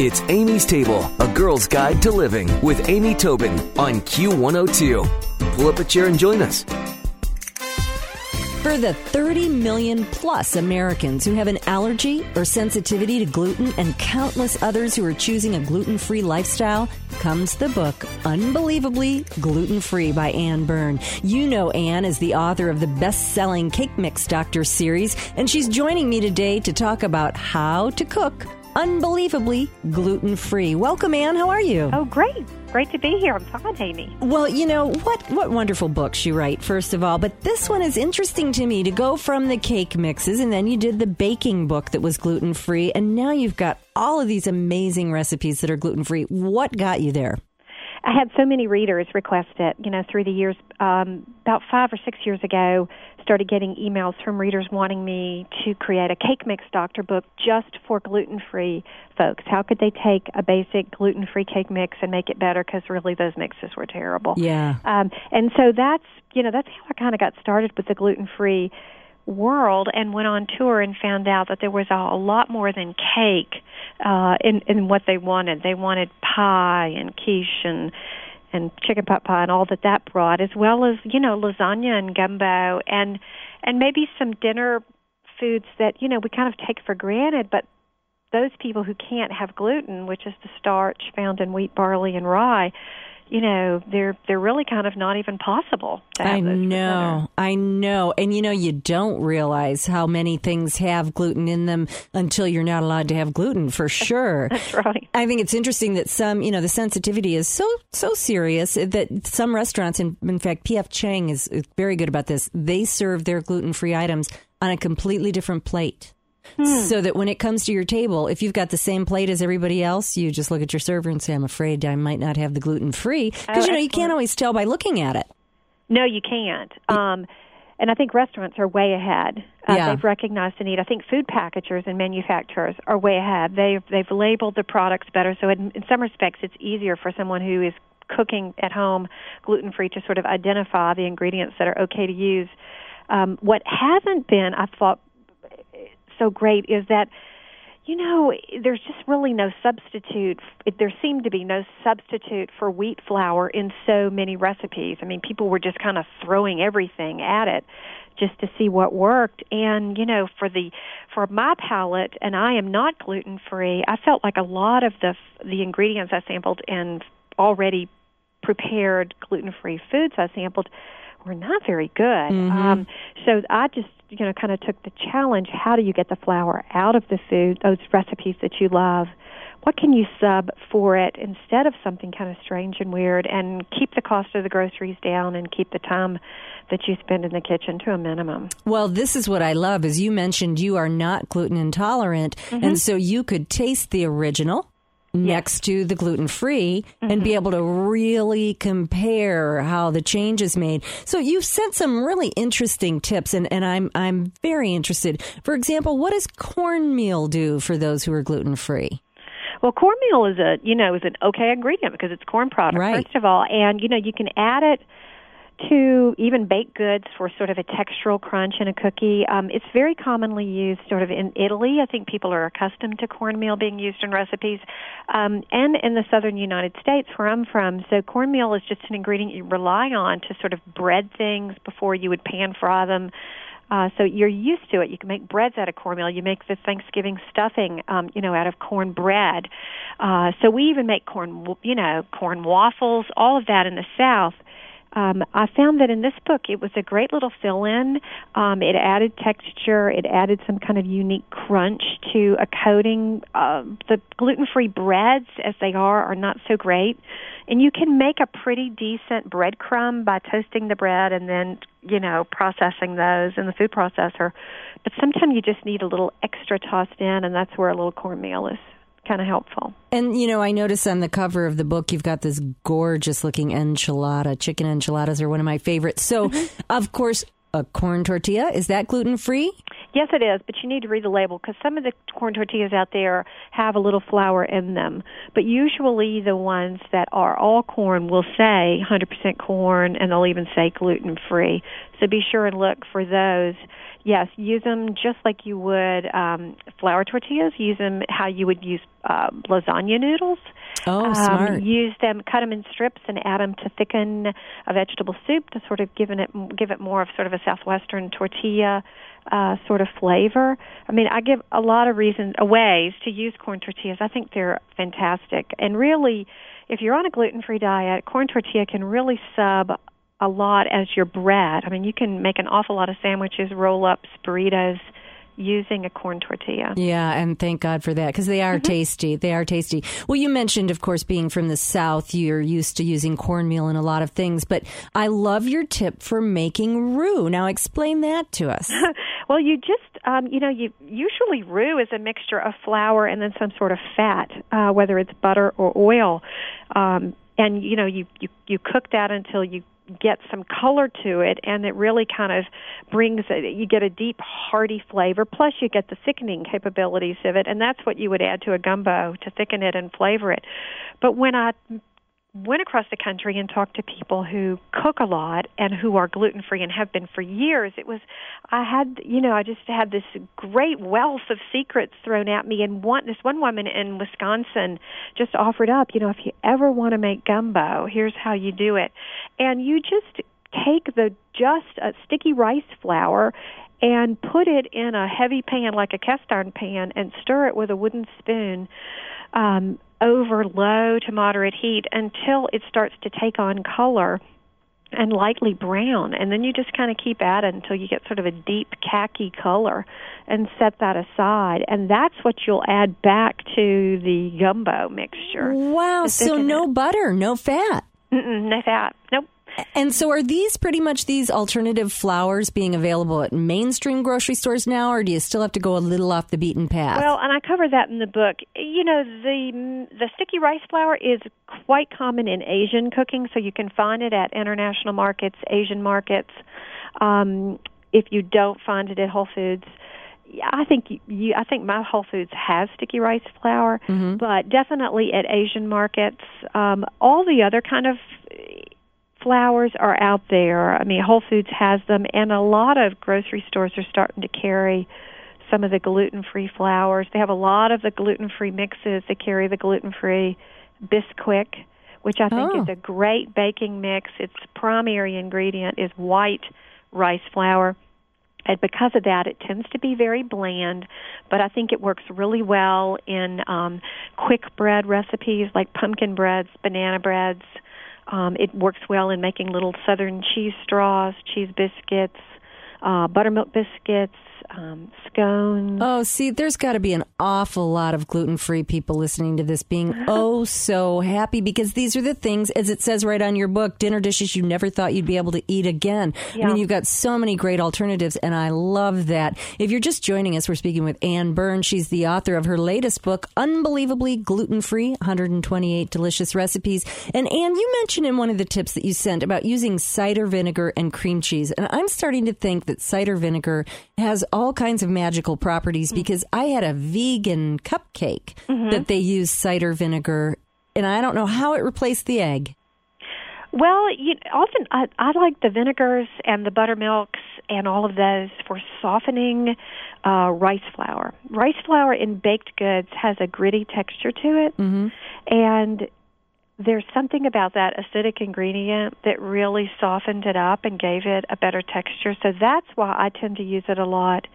It's Amy's Table, a girl's guide to living with Amy Tobin on Q102. Pull up a chair and join us. For the 30 million plus Americans who have an allergy or sensitivity to gluten and countless others who are choosing a gluten free lifestyle, comes the book Unbelievably Gluten Free by Anne Byrn. You know Anne as the author of the best selling Cake Mix Doctor series, and she's joining me today to talk about how to cook unbelievably gluten free. Welcome, Anne. How are you? Oh, great. Great to be here. I'm fine, Amy. Well, you know, what, what wonderful books you write, first of all. But this one is interesting to me to go from the cake mixes, and then you did the baking book that was gluten free, and now you've got all of these amazing recipes that are gluten free. What got you there? I had so many readers request it, you know, through the years. Um, about five or six years ago, started getting emails from readers wanting me to create a cake mix doctor book just for gluten-free folks. How could they take a basic gluten-free cake mix and make it better? Because really, those mixes were terrible. Yeah. Um, and so that's you know that's how I kind of got started with the gluten-free world and went on tour and found out that there was a, a lot more than cake uh in in what they wanted. They wanted pie and quiche and and chicken pot pie and all that that brought as well as you know lasagna and gumbo and and maybe some dinner foods that you know we kind of take for granted. But those people who can't have gluten which is the starch found in wheat barley and rye you know they're they're really kind of not even possible i know. I know. And you know you don't realize how many things have gluten in them until you're not allowed to have gluten for sure. That's right. I think it's interesting that some you know the sensitivity is so so serious that some restaurants in, in fact P.F. Chang is, is very good about this. They serve their gluten-free items on a completely different plate Hmm. So that when it comes to your table, if you've got the same plate as everybody else, you just look at your server and say, I'm afraid I might not have the gluten free. Because, oh, you know, you can't always tell by looking at it. No, you can't. Um, and I think restaurants are way ahead. Uh, yeah. They've recognized the need. I think food packagers and manufacturers are way ahead. They've they've labeled the products better, so in, in some respects, it's easier for someone who is cooking at home gluten free to sort of identify the ingredients that are okay to use. Um, what hasn't been, I thought, so great is that you know, there's just really no substitute. There seemed to be no substitute for wheat flour in so many recipes. I mean, people were just kind of throwing everything at it just to see what worked. And, you know, for the, for my palate, and I am not gluten free, I felt like a lot of the, the ingredients I sampled and already prepared gluten free foods I sampled were not very good. Mm-hmm. Um, so I just you know kind of took the challenge. How do you get the flour out of the food? Those recipes that you love. What can you sub for it instead of something kind of strange and weird, and keep the cost of the groceries down and keep the time that you spend in the kitchen to a minimum. Well, this is what I love. As you mentioned, you are not gluten intolerant, mm-hmm. and so you could taste the original next to the gluten free mm-hmm. and be mm-hmm. able to really compare how the change is made. So you've sent some really interesting tips and, and I'm I'm very interested. For example, what does cornmeal do for those who are gluten free? Well, cornmeal is a you know is an okay ingredient because it's corn product right. first of all, and you know you can add it to even baked goods for sort of a textural crunch in a cookie. Um, it's very commonly used sort of in Italy. I think people are accustomed to cornmeal being used in recipes, um, and in the southern United States where I'm from. So cornmeal is just an ingredient you rely on to sort of bread things before you would pan fry them. Uh, so you're used to it. You can make breads out of cornmeal. You make the Thanksgiving stuffing, um, you know, out of corn bread. Uh, so we even make corn, you know, corn waffles, all of that in the South um, I found that in this book it was a great little fill-in. Um, it added texture. It added some kind of unique crunch to a coating. Uh, the gluten-free breads, as they are, are not so great, and you can make a pretty decent breadcrumb by toasting the bread and then you know processing those in the food processor. But sometimes you just need a little extra tossed in, and that's where a little cornmeal is kind of helpful. And you know, I notice on the cover of the book you've got this gorgeous looking enchilada. Chicken enchiladas are one of my favorites. So, mm-hmm. of course, a corn tortilla is that gluten free? Yes, it is, but you need to read the label because some of the corn tortillas out there have a little flour in them. But usually the ones that are all corn will say 100% corn and they'll even say gluten free. So be sure and look for those. Yes, use them just like you would um, flour tortillas. Use them how you would use uh, lasagna noodles. Oh, um, smart. Use them, cut them in strips, and add them to thicken a vegetable soup to sort of give it give it more of sort of a southwestern tortilla uh, sort of flavor. I mean, I give a lot of reasons, uh, ways to use corn tortillas. I think they're fantastic, and really, if you're on a gluten-free diet, corn tortilla can really sub a lot as your bread. I mean, you can make an awful lot of sandwiches, roll ups, burritos using a corn tortilla. Yeah, and thank God for that because they are mm-hmm. tasty. They are tasty. Well, you mentioned, of course, being from the South, you're used to using cornmeal in a lot of things, but I love your tip for making roux. Now, explain that to us. well, you just, um, you know, you usually roux is a mixture of flour and then some sort of fat, uh, whether it's butter or oil. Um, and you know you, you you cook that until you get some color to it and it really kind of brings a, you get a deep hearty flavor. Plus you get the thickening capabilities of it and that's what you would add to a gumbo to thicken it and flavor it. But when i went across the country and talked to people who cook a lot and who are gluten free and have been for years. It was i had you know i just had this great wealth of secrets thrown at me and one this one woman in wisconsin just offered up you know if you ever want to make gumbo here's how you do it. And you just take the just sticky rice flour and put it in a heavy pan like a cast iron pan and stir it with a wooden spoon um, over low to moderate heat until it starts to take on color and lightly brown. And then you just kind of keep at it until you get sort of a deep khaki color and set that aside. And that's what you'll add back to the gumbo mixture. Wow so no it. butter no fat. Mm-mm, no fat. Nope and so, are these pretty much these alternative flours being available at mainstream grocery stores now, or do you still have to go a little off the beaten path? Well, and I cover that in the book. You know, the the sticky rice flour is quite common in Asian cooking, so you can find it at international markets, Asian markets. Um, if you don't find it at Whole Foods, I think you, I think my Whole Foods has sticky rice flour, mm-hmm. but definitely at Asian markets, um, all the other kind of flours are out there. I mean, Whole Foods has them, and a lot of grocery stores are starting to carry some of the gluten-free flours. They have a lot of the gluten-free mixes. They carry the gluten-free Bisquick, which I think oh. is a great baking mix. Its primary ingredient is white rice flour. And because of that, it tends to be very bland, but I think it works really well in um, quick bread recipes like pumpkin breads, banana breads, um, it works well in making little southern cheese straws, cheese biscuits, uh, buttermilk biscuits, um, scones. Oh, see, there's got to be an awful lot of gluten free people listening to this being oh so happy because these are the things, as it says right on your book, dinner dishes you never thought you'd be able to eat again. Yeah. I mean, you've got so many great alternatives, and I love that. If you're just joining us, we're speaking with Anne Byrn. She's the author of her latest book, Unbelievably Gluten Free 128 Delicious Recipes. And Anne, you mentioned in one of the tips that you sent about using cider vinegar and cream cheese. And I'm starting to think that cider vinegar has all kinds of magical properties mm. because I had a vegan cupcake mm-hmm. that they used cider vinegar, and I don't know how it replaced the egg. Well, you, often I, I like the vinegars and the buttermilks and all of those for softening uh, rice flour. Rice flour in baked goods has a gritty texture to it, mm-hmm. and there's something about that acidic ingredient that really softened it up and gave it a better texture. So that's why I tend to use it a lot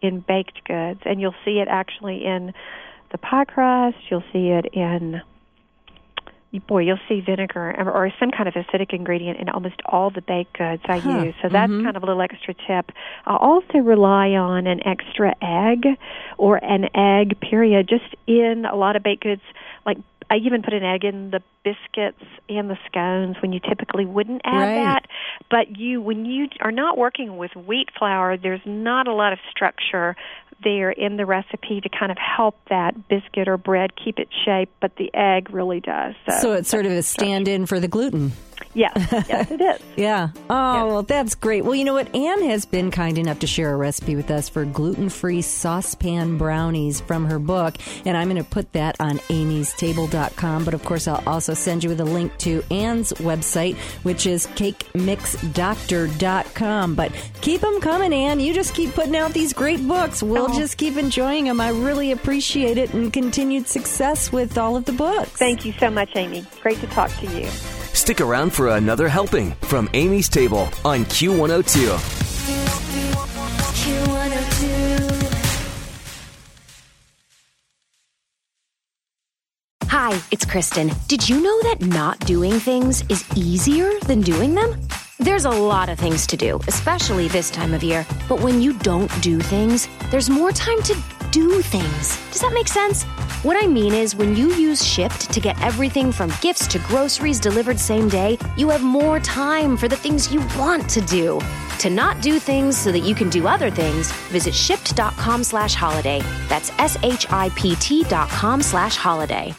in baked goods. And you'll see it actually in the pie crust, you'll see it in boy, you'll see vinegar or some kind of acidic ingredient in almost all the baked goods I huh. use. So that's mm-hmm. kind of a little extra tip. I also rely on an extra egg or an egg period just in a lot of baked goods like I even put an egg in the biscuits and the scones when you typically wouldn't add right. that. But you, when you are not working with wheat flour, there's not a lot of structure there in the recipe to kind of help that biscuit or bread keep its shape, but the egg really does. So, so it's sort of a stand in for the gluten. Yes, yes, it is. yeah. Oh, well, that's great. Well, you know what? Anne has been kind enough to share a recipe with us for gluten free saucepan brownies from her book. And I'm going to put that on amystable.com. But of course, I'll also send you with a link to Anne's website, which is cakemixdoctor.com. But keep them coming, Anne. You just keep putting out these great books. We'll oh. just keep enjoying them. I really appreciate it and continued success with all of the books. Thank you so much, Amy. Great to talk to you. Stick around for another helping from Amy's Table on Q102. Hi, it's Kristen. Did you know that not doing things is easier than doing them? There's a lot of things to do, especially this time of year. But when you don't do things, there's more time to do things. Does that make sense? What I mean is, when you use Shipt to get everything from gifts to groceries delivered same day, you have more time for the things you want to do. To not do things so that you can do other things, visit shipt.com slash holiday. That's S H I P T dot com slash holiday.